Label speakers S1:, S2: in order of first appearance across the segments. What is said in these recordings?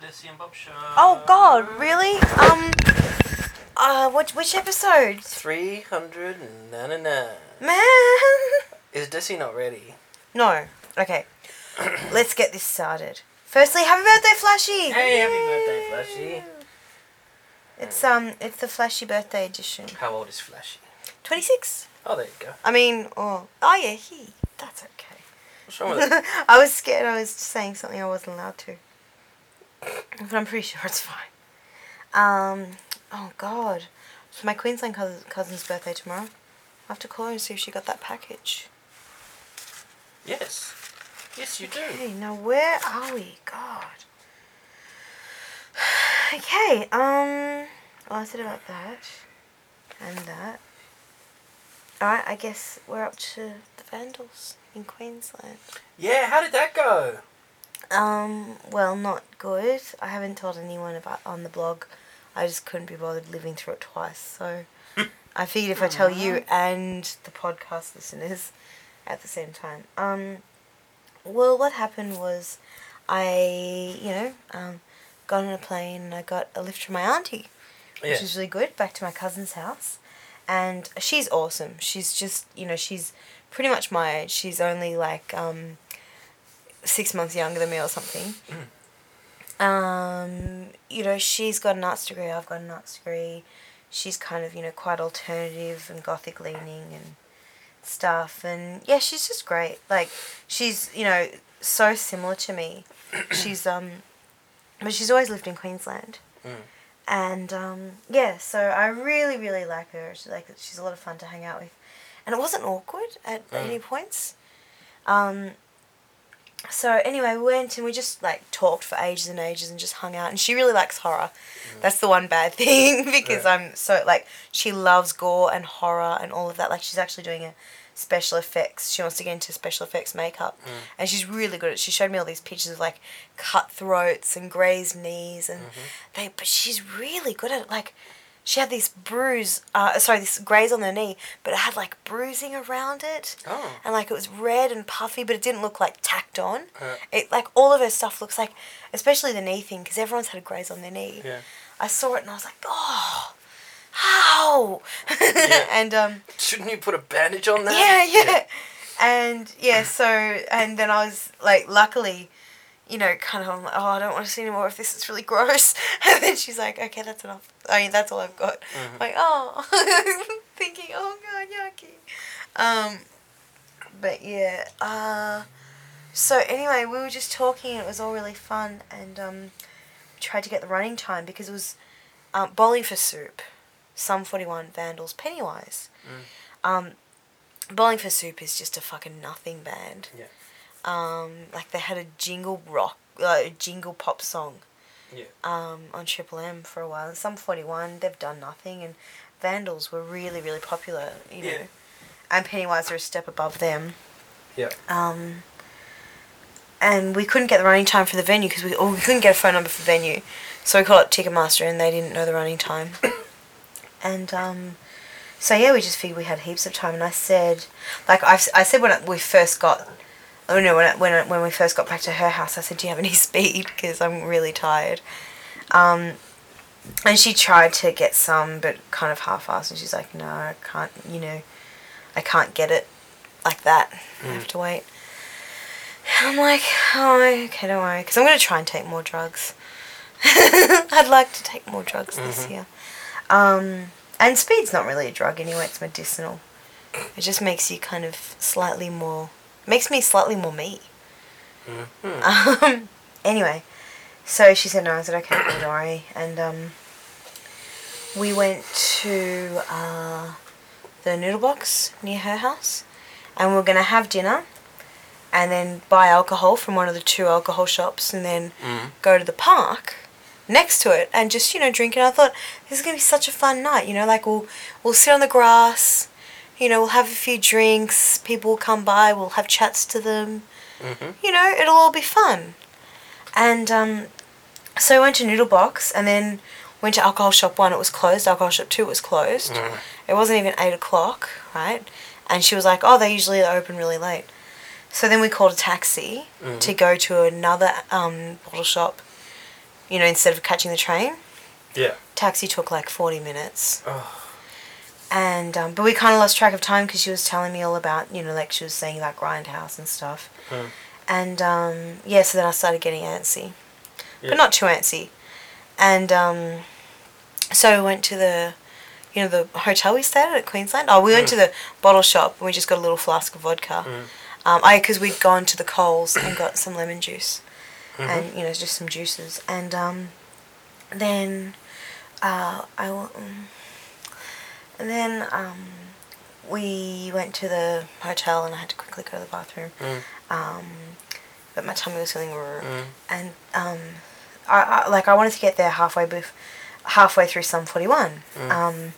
S1: the and Bob show.
S2: Oh God, really? Um, uh, which which episode?
S1: 399.
S2: Man.
S1: Is Desci not ready?
S2: No. Okay. Let's get this started. Firstly, happy birthday, Flashy!
S1: Hey, happy birthday, Flashy.
S2: It's um, it's the Flashy birthday edition.
S1: How old is Flashy?
S2: Twenty six.
S1: Oh, there you go.
S2: I mean, oh, oh yeah, he. That's okay.
S1: What's wrong with it?
S2: I was scared. I was saying something I wasn't allowed to. But I'm pretty sure it's fine. Um. Oh God. It's my Queensland cousin, cousin's birthday tomorrow. I have to call her and see if she got that package.
S1: Yes. Yes, you do.
S2: Okay, now where are we? God. Okay, um, well, I said about that and that. Alright, I guess we're up to the Vandals in Queensland.
S1: Yeah, how did that go?
S2: Um, well, not good. I haven't told anyone about on the blog. I just couldn't be bothered living through it twice, so I figured if I tell you and the podcast listeners at the same time. Um, well, what happened was I, you know, um, got on a plane and I got a lift from my auntie, which
S1: Yeah.
S2: was really good, back to my cousin's house. And she's awesome. She's just, you know, she's pretty much my age. She's only like um, six months younger than me or something. Um, you know, she's got an arts degree, I've got an arts degree. She's kind of, you know, quite alternative and gothic leaning and stuff. And yeah, she's just great. Like, she's, you know, so similar to me. she's, um, but she's always lived in Queensland.
S1: Mm.
S2: And, um, yeah, so I really, really like her. She's, like, she's a lot of fun to hang out with. And it wasn't awkward at
S1: Mm.
S2: any points. Um, so anyway, we went and we just like talked for ages and ages and just hung out. And she really likes horror. Mm. That's the one bad thing because
S1: Yeah.
S2: I'm so like she loves gore and horror and all of that. Like she's actually doing a special effects. She wants to get into special effects makeup, mm. and she's really good at. She showed me all these pictures of like cut throats and grazed knees, and mm-hmm. they. But she's really good at it. Like she had this bruise. Uh, sorry, this graze on her knee, but it had like bruising around it
S1: Oh.
S2: and like it was red and puffy, but it didn't look like tacked on.
S1: Uh.
S2: It like all of her stuff looks like, especially the knee thing, because everyone's had a graze on their knee.
S1: Yeah.
S2: I saw it and I was like, oh, how? and um,
S1: Shouldn't you put a bandage on that?
S2: yeah, yeah, and yeah, so and then I was like, luckily. You know, kind of, I'm like, oh, I don't want to see any more of this. It's really gross. And then she's like, okay, that's enough. I mean, that's all I've got.
S1: Mhm.
S2: Like, oh, thinking, oh god, yucky. Um, but yeah. Uh, so anyway, we were just talking. and It was all really fun, and um, tried to get the running time because it was um, bowling for soup. Sum forty one Vandals Pennywise. Um, bowling for soup is just a fucking nothing band.
S1: Yeah.
S2: Um, like they had a jingle rock, uh, a jingle pop song
S1: Yeah.
S2: um, on Triple M for a while. Sum 41, they've done nothing, and Vandals were really, really popular, you know.
S1: Yeah.
S2: And Pennywise are a step above them.
S1: Yeah.
S2: Um, and we couldn't get the running time for the venue because we, or we couldn't get a phone number for venue. So we called up Ticketmaster and they didn't know the running time. and um, so yeah, we just figured we had heaps of time. And I said, like I, I said when we first got, oh no, when I, when I, when we first got back to her house, I said, do you have any speed? Because I'm really tired. Um, and she tried to get some, but kind of half-assed. And she's like, no, I can't. You know, I can't get it like that. I have to wait. And I'm like, oh, okay, don't worry, because I'm gonna try and take more drugs. I'd like to take more drugs this year. Um, and speed's not really a drug anyway; it's medicinal. It just makes you kind of slightly more, makes me slightly more me.
S1: Mhm.
S2: Um, anyway, so she said no. I said okay, don't worry. And um, we went to uh, the noodle box near her house, and we are gonna have dinner, and then buy alcohol from one of the two alcohol shops, and then
S1: Mm.
S2: go to the park next to it and just you know drink. And I thought this is gonna be such a fun night. You know, like we'll we'll sit on the grass. You know, we'll have a few drinks. People will come by. We'll have chats to them
S1: Mhm.
S2: you know, it'll all be fun. And um, so I went to Noodle Box and then went to Alcohol Shop 1, it was closed. Alcohol Shop 2 was closed.
S1: Mhm.
S2: It wasn't even 8 o'clock, right? And she was like, oh, they usually open really late. So then we called a taxi
S1: Mhm.
S2: to go to another um, bottle shop you know, instead of catching the train.
S1: Yeah.
S2: Taxi took like 40 minutes.
S1: Oh.
S2: And, um, but we kind of lost track of time because she was telling me all about, you know, like she was saying about Grindhouse and stuff.
S1: Mm.
S2: And, um, yeah, so then I started getting antsy.
S1: Yeah.
S2: But not too antsy. And, um, so we went to the, you know, the hotel we stayed at at Queensland. Oh, we went
S1: Mm.
S2: to the bottle shop and we just got a little flask of vodka.
S1: Mm.
S2: Um, I, because we'd gone to the Coles and got some lemon juice.
S1: Mhm.
S2: And, you know, just some juices. And, um, then, uh, I, um, and then, um, we went to the hotel and I had to quickly go to the bathroom.
S1: Mm.
S2: Um, but my tummy was feeling raw.
S1: Mm.
S2: And, um, I, I, like, I wanted to get there halfway bef- halfway through Sum 41.
S1: Mm.
S2: Um,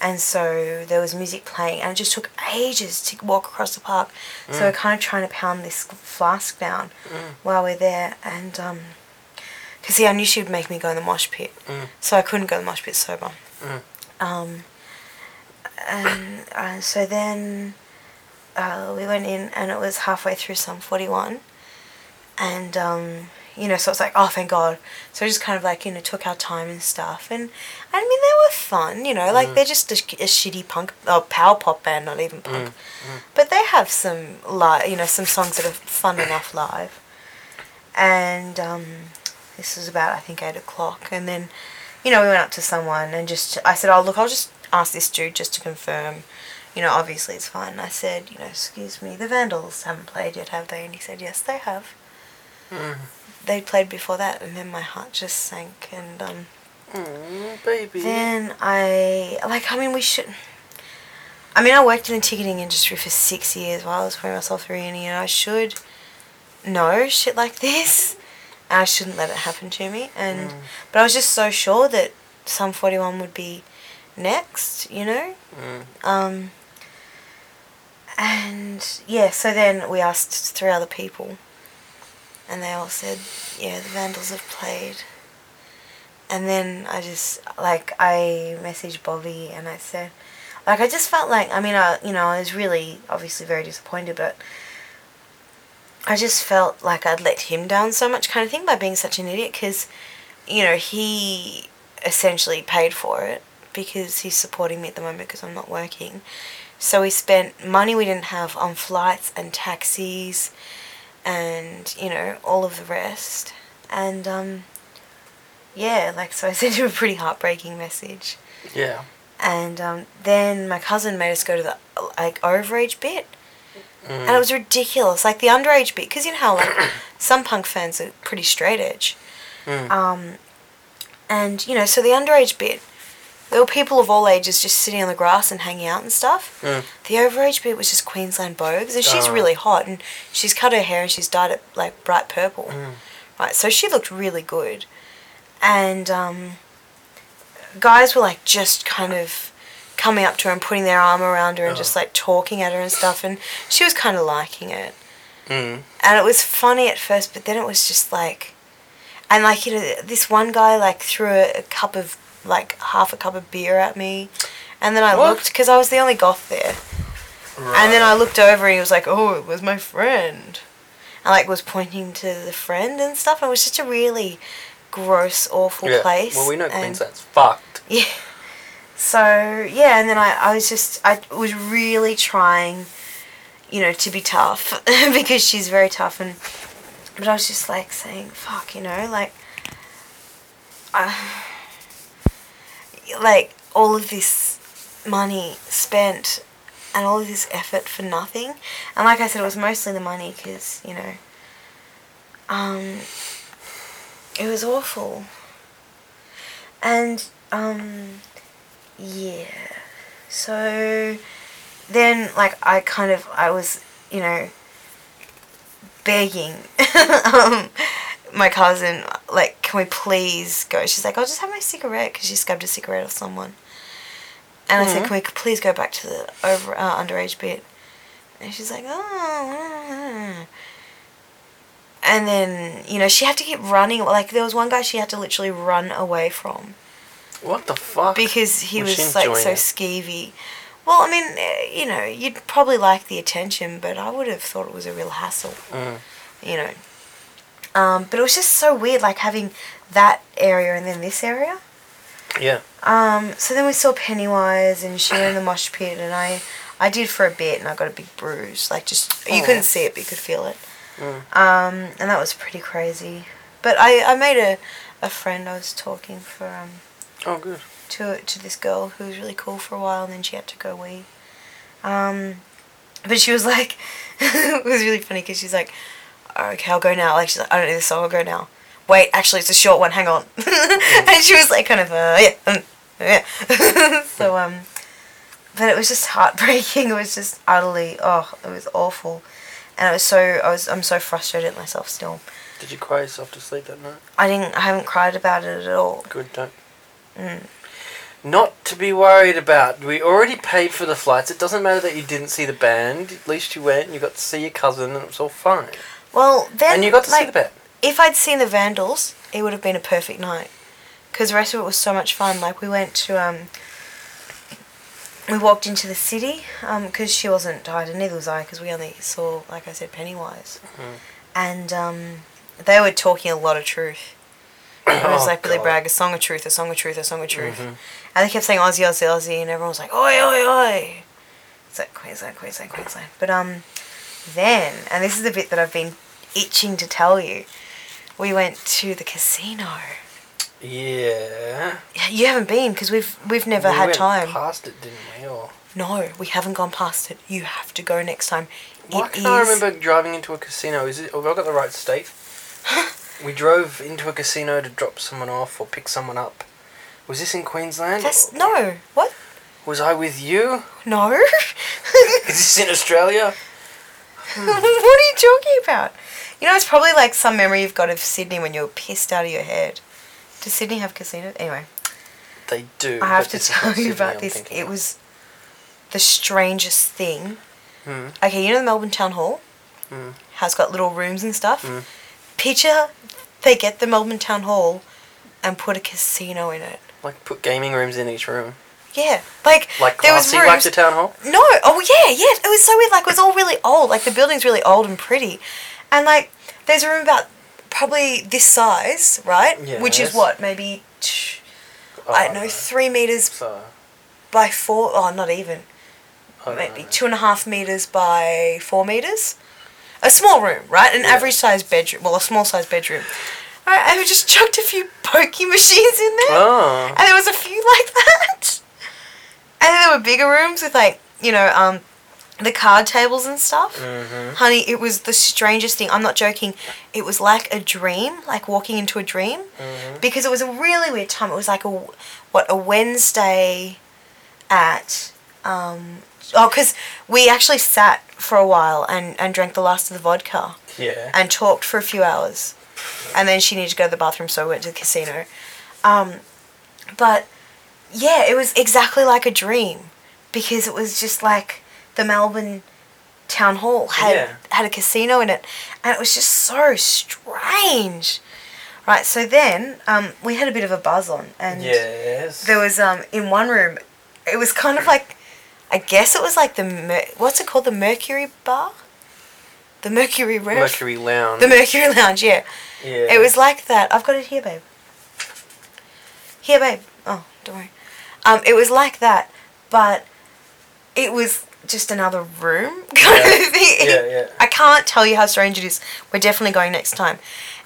S2: and so there was music playing and it just took ages to walk across the park. So we're kind of trying to pound this flask down
S1: Mm.
S2: while we're there. And, um 'cause see, I knew she would make me go in the mosh pit.
S1: Mm.
S2: So I couldn't go in the mosh pit sober.
S1: Mm.
S2: And uh, so then uh, we went in and it was halfway through Sum 41. And, um, you know, so it's like, oh, thank God. So we just kind of like, you know, took our time and stuff. And, I mean, they were fun, you know, like
S1: Mm.
S2: they're just a, a shitty punk, oh, power pop band, not even punk.
S1: Mm. Mm.
S2: But they have some, li- you know, some songs that are fun enough live. And um, this was about, I think, 8 o'clock. And then, you know, we went up to someone and just, I said, oh, look, I'll just ask this dude just to confirm. You know, obviously it's fine. And I said, you know, excuse me, the Vandals haven't played yet, have they? And he said, yes, they have.
S1: Mm.
S2: They played before that. And then my heart just sank. And um,
S1: Mm, baby.
S2: then I, like, I mean, we should. I mean, I worked in the ticketing industry for six years while I was putting myself through uni, and I should know shit like this. And I shouldn't let it happen to me. And
S1: Mm.
S2: but I was just so sure that Sum Forty One would be next, you know.
S1: Mm.
S2: Um. And yeah, so then we asked three other people, and they all said, "Yeah, the Vandals have played." And then I just like I messaged Bobby and I said, like I just felt like I mean I you know I was really obviously very disappointed, but I just felt like I'd let him down so much kind of thing by being such an idiot because you know he essentially paid for it because he's supporting me at the moment because I'm not working. So we spent money we didn't have on flights and taxis and, you know, all of the rest. And, um, yeah, like, so I sent him a pretty heartbreaking message.
S1: Yeah.
S2: And um, then my cousin made us go to the, like, overage bit.
S1: Mm.
S2: And it was ridiculous. Like, the underage bit, because you know how, like, some punk fans are pretty straight edge.
S1: Mm.
S2: Um, and, you know, so the underage bit, there were people of all ages just sitting on the grass and hanging out and stuff.
S1: Mm.
S2: The overage bit was just Queensland Bogues, and she's
S1: Oh.
S2: really hot, and she's cut her hair and she's dyed it like bright purple.
S1: Mm.
S2: Right, so she looked really good. And um, guys were like just kind of coming up to her and putting their arm around her and just
S1: Oh.
S2: like talking at her and stuff, and she was kind of liking it.
S1: Mm.
S2: And it was funny at first, but then it was just like, and like you know, this one guy like threw a, a cup of like half a cup of beer at me, and then I
S1: What?
S2: looked because I was the only goth there, and then I looked over and he was like, "Oh, it was my friend," and like was pointing to the friend and stuff. And it was just a really gross, awful
S1: yeah.
S2: place.
S1: Well, we know
S2: and-
S1: Queensland's fucked.
S2: yeah. So yeah, and then I, I was just I was really trying, you know, to be tough because she's very tough and but I was just like saying, fuck, you know, like I like all of this money spent and all of this effort for nothing. And like I said, it was mostly the money because, you know, um, it was awful. And, um, yeah. So then, like, I kind of, I was, you know, begging um, my cousin, like, can we please go? She's like, I'll just have my cigarette because she scubbed a cigarette off someone. And I said,
S1: Mhm.
S2: can we please go back to the over uh, underage bit? And she's like, oh. And then, you know, she had to keep running. Like, there was one guy she had to literally run away from
S1: What the fuck?
S2: because he
S1: Was
S2: was, like so
S1: it?
S2: skeevy. Well, I mean, eh, you know, you'd probably like the attention, but I would have thought it was a real hassle,
S1: Mm.
S2: you know. Um, but it was just so weird, like having that area and then this area.
S1: Yeah.
S2: Um, so then we saw Pennywise and she in the mosh pit, and I, I did for a bit, and I got a big bruise. Like just you
S1: Oh.
S2: couldn't see it, but you could feel it.
S1: Mm.
S2: Um, and that was pretty crazy. But I, I made a, a friend. I was talking for um
S1: Oh, good.
S2: to to this girl who was really cool for a while, and then she had to go wee. Um, but she was like, it was really funny because she's like, okay, I'll go now. Like she's like, I don't know this song. I'll go now. Wait, actually, it's a short one. Hang on. and she was like, kind of, uh, yeah, um, yeah. so um, but it was just heartbreaking. It was just utterly, oh, it was awful, and I was so, I was, I'm so frustrated at myself still.
S1: Did you cry yourself to sleep that night?
S2: I didn't, I haven't cried about it at all.
S1: Good, don't.
S2: Mm.
S1: Not to be worried about. We already paid for the flights. It doesn't matter that you didn't see the band. At least you went and you got to see your cousin and it was all fine.
S2: Well, then,
S1: and you got to
S2: like,
S1: see the band.
S2: if I'd seen the Vandals, it would have been a perfect night. Because the rest of it was so much fun. Like, we went to, um, we walked into the city, because she wasn't tired, and neither was I, because we only saw, like I said, Pennywise.
S1: Mhm.
S2: And, um, they were talking a lot of truth. It was
S1: Oh,
S2: like Billy
S1: God.
S2: Bragg, a song of truth, a song of truth, a song of truth.
S1: Mhm.
S2: And they kept saying Aussie, Aussie, Aussie, and everyone was like, oi, oi, oi. It's like Queensland, Queensland, Queensland. But um, then, and this is the bit that I've been itching to tell you, we went to the casino.
S1: Yeah.
S2: You haven't been because we've we've never
S1: We
S2: had
S1: went
S2: time.
S1: past it, didn't we? Or
S2: No, we haven't gone past it. You have to go next time.
S1: why
S2: It
S1: can't I remember driving into a casino? Is it? Have I got the right state? we drove into a casino to drop someone off or pick someone up. Was this in Queensland?
S2: That's no. What?
S1: Was I with you?
S2: No.
S1: Is this in Australia?
S2: what are you talking about? You know, it's probably like some memory you've got of Sydney when you're pissed out of your head. Does Sydney have casinos? Anyway.
S1: They do.
S2: I have to
S1: this is not
S2: tell you about this. It was the strangest thing.
S1: Hmm.
S2: Okay, you know the Melbourne Town Hall
S1: Mm.
S2: has got little rooms and stuff.
S1: Mm.
S2: Picture they get the Melbourne Town Hall and put a casino in it.
S1: Like put gaming rooms in each room.
S2: Yeah, like
S1: Like
S2: there was
S1: classy, like
S2: rooms.
S1: the town hall.
S2: No, oh yeah, yeah. It was so weird. Like it was all really old. Like the building's really old and pretty, and like there's a room about probably this size, right? Yeah, Which is what maybe I don't know oh, three meters
S1: So,
S2: by four. Oh, not even.
S1: Don't
S2: maybe two and a half meters by four meters. A small room, right? An
S1: Yeah.
S2: average sized bedroom. Well, a small sized bedroom. Right, and we just chucked a few pokey machines in there.
S1: Oh.
S2: And there was a few like that. And then there were bigger rooms with like, you know, um, the card tables and stuff.
S1: Mm-hmm.
S2: Honey, it was the strangest thing. I'm not joking. It was like a dream, like walking into a dream,
S1: Mm-hmm.
S2: because it was a really weird time. It was like a what a Wednesday at um oh because we actually sat for a while and and drank the last of the vodka
S1: Yeah.
S2: and talked for a few hours, and then she needed to go to the bathroom, so we went to the casino. Um, but yeah, it was exactly like a dream because it was just like the Melbourne town hall had
S1: Yeah.
S2: had a casino in it, and it was just so strange. Right, so then um, we had a bit of a buzz on, and
S1: yes.
S2: there was um in one room, it was kind of like, I guess it was like the Mer- what's it called the Mercury Bar, the Mercury
S1: Mercury Lounge.
S2: the Mercury Lounge. Yeah,
S1: yeah.
S2: it was like that. I've got it here, babe. Here, babe. Oh, don't worry. Um, it was like that, but it was just another room kind
S1: Yeah.
S2: of thing.
S1: Yeah, yeah.
S2: I can't tell you how strange it is. We're definitely going next time.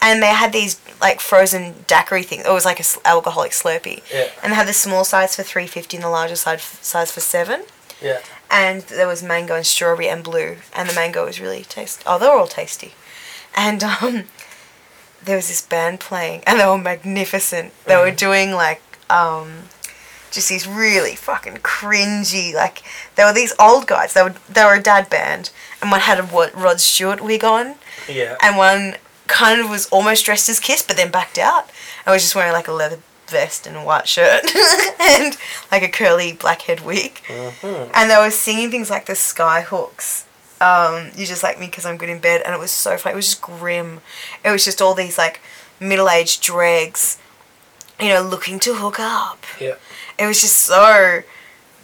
S2: And they had these like frozen daiquiri things. It was like a s- alcoholic Slurpee.
S1: Yeah.
S2: And they had the small size for three fifty and the larger size size for seven.
S1: Yeah.
S2: And there was mango and strawberry and blue, and the mango was really tasty. Oh, they were all tasty. And um, there was this band playing, and they were magnificent. They were
S1: Mhm.
S2: doing like um, just these really fucking cringy like they were these old guys. They were they were a dad band, and one had a Wa- Rod Stewart wig on,
S1: Yeah.
S2: and one kind of was almost dressed as Kiss, but then backed out. I was just wearing like a leather vest and a white shirt and like a curly black head wig.
S1: Mhm.
S2: And they were singing things like the Skyhooks. Um, you just like me because I'm good in bed, and it was so funny. It was just grim. It was just all these like middle-aged dregs, you know, looking to hook up.
S1: Yeah.
S2: It was just so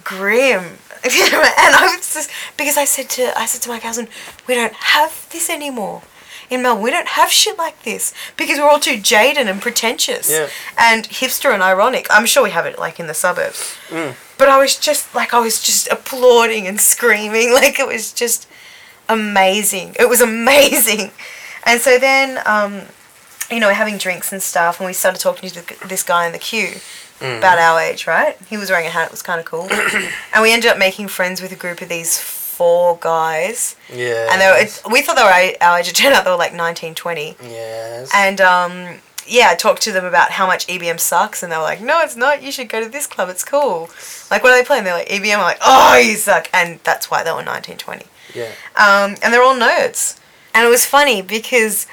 S2: grim. and I was just because I said to I said to my cousin, we don't have this anymore. in Melbourne, we don't have shit like this because we're all too jaded and pretentious
S1: Yeah.
S2: and hipster and ironic. I'm sure we have it like in the suburbs.
S1: Mm.
S2: But I was just like, I was just applauding and screaming. Like, it was just amazing. It was amazing. And so then, um, you know, having drinks and stuff, and we started talking to th- this guy in the queue
S1: Mm.
S2: about our age, right? He was wearing a hat, it was kind of cool. and we ended up making friends with a group of these four guys.
S1: Yeah.
S2: And they were, we thought they were our- our age. It turned out they were like 19, 20.
S1: Yes.
S2: And um, yeah, I talked to them about how much EBM sucks, and they were like, "No, it's not. You should go to this club. It's cool." Like, what are they playing? They're like EBM. I'm like, "Oh, you suck," and that's why they were 19, 20.
S1: yeah.
S2: Um, and they're all nerds, and it was funny because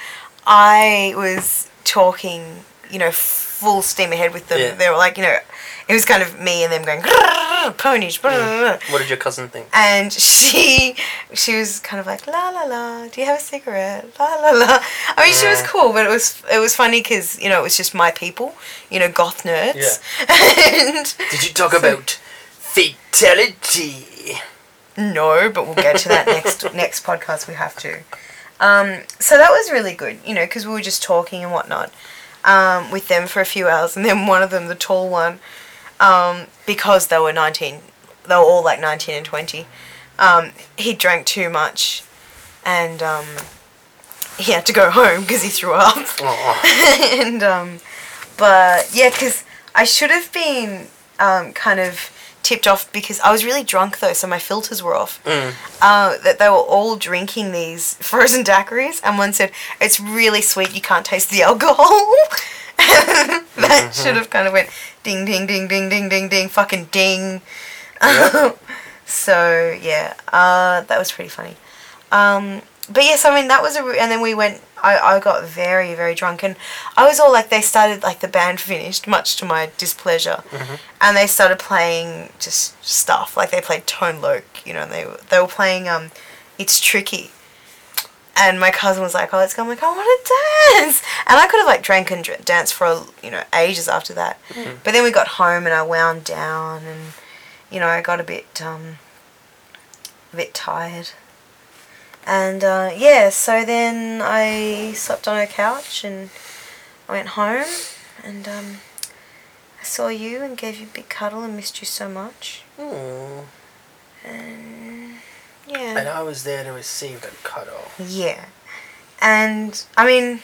S2: I was talking, you know, full steam ahead with them.
S1: Yeah.
S2: They were like, you know, it was kind of me and them going "Grrrr, ponies. Mm. brrrr."
S1: What did your cousin think?
S2: And she she was kind of like la la la. Do you have a cigarette? La la la. I mean, she was cool, but it was it was funny because you know it was just my people, you know, goth nerds. and
S1: Did you talk about fatality?
S2: no, but we'll get to that next next podcast. We have to. Um, so that was really good, you know, because we were just talking and whatnot um, with them for a few hours, and then one of them, the tall one, um, because they were nineteen, they were all like nineteen and twenty. Um, he drank too much, and um, he had to go home because he threw up. And um, but yeah, because I should have been um, kind of tipped off because I was really drunk though, so my filters were off.
S1: Mm.
S2: Uh, that they were all drinking these frozen daiquiris, and one said it's really sweet, you can't taste the alcohol. that should have kind of went ding ding ding ding ding ding ding fucking ding.
S1: Yeah.
S2: so yeah, uh, that was pretty funny. Um, but yes, I mean that was a, re- and then we went. I, I got very very drunk and I was all like they started like the band finished much to my displeasure, and they started playing just stuff like they played Tone Loc, you know, and they they were playing um, it's tricky. And my cousin was like, "Oh, let's go." I'm like, "I want to dance," and I could have like drank and dr- danced for you know ages after that. But then we got home and I wound down and you know I got a bit um, a bit tired. And uh, yeah, so then I slept on her couch and I went home and um, I saw you and gave you a big cuddle and missed you so much.
S1: Mm.
S2: And yeah. And.
S1: I was there to receive the cuddle.
S2: Yeah. And I mean,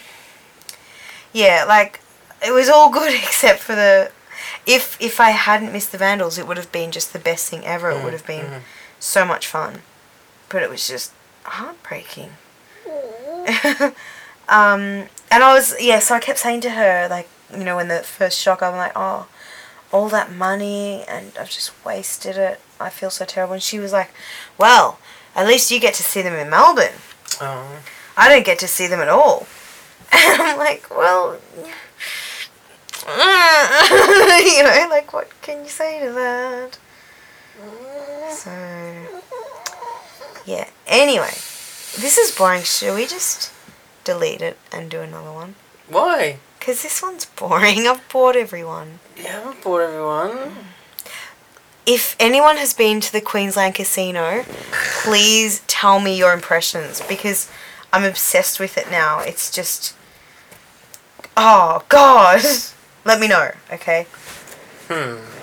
S2: yeah, like it was all good except for the. If if I hadn't missed the Vandals, it would have been just the best thing ever. It would have been
S1: mhm.
S2: so much fun, but it was just heartbreaking. um, and I was yeah, so I kept saying to her like you know when the first shock, I'm like oh, all that money and I've just wasted it. I feel so terrible. And she was like, well, at least you get to see them in Melbourne.
S1: Oh.
S2: I don't get to see them at all. And I'm like, well, you know, like, what can you say to that? So, yeah. Anyway, this is boring. Should we just delete it and do another one?
S1: Why?
S2: Because this one's boring. I've bored everyone.
S1: You haven't bored everyone.
S2: If anyone has been to the Queensland Casino, please tell me your impressions because I'm obsessed with it now. It's just. Oh, God! Let me know, okay?
S1: Hmm.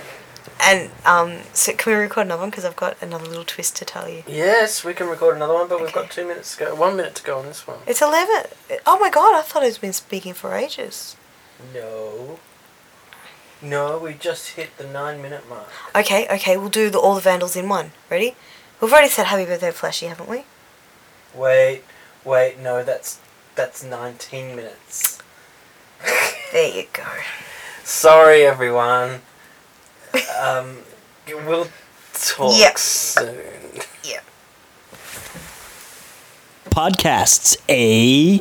S2: And, um, so can we record another one? Because I've got another little twist to tell you.
S1: Yes, we can record another one, but we've got two minutes to go. One minute to go on this one.
S2: It's 11. Oh my God, I thought I'd been speaking for ages.
S1: No. No, we just hit the nine minute mark.
S2: Okay, okay, we'll do the, all the Vandals in one. Ready? We've already said happy birthday, Flashy, haven't we?
S1: Wait, wait, no, that's that's 19 minutes.
S2: There you go.
S1: Sorry, everyone. Um, we'll talk
S2: Yep.
S1: soon.
S2: Yeah.
S3: Podcasts, eh?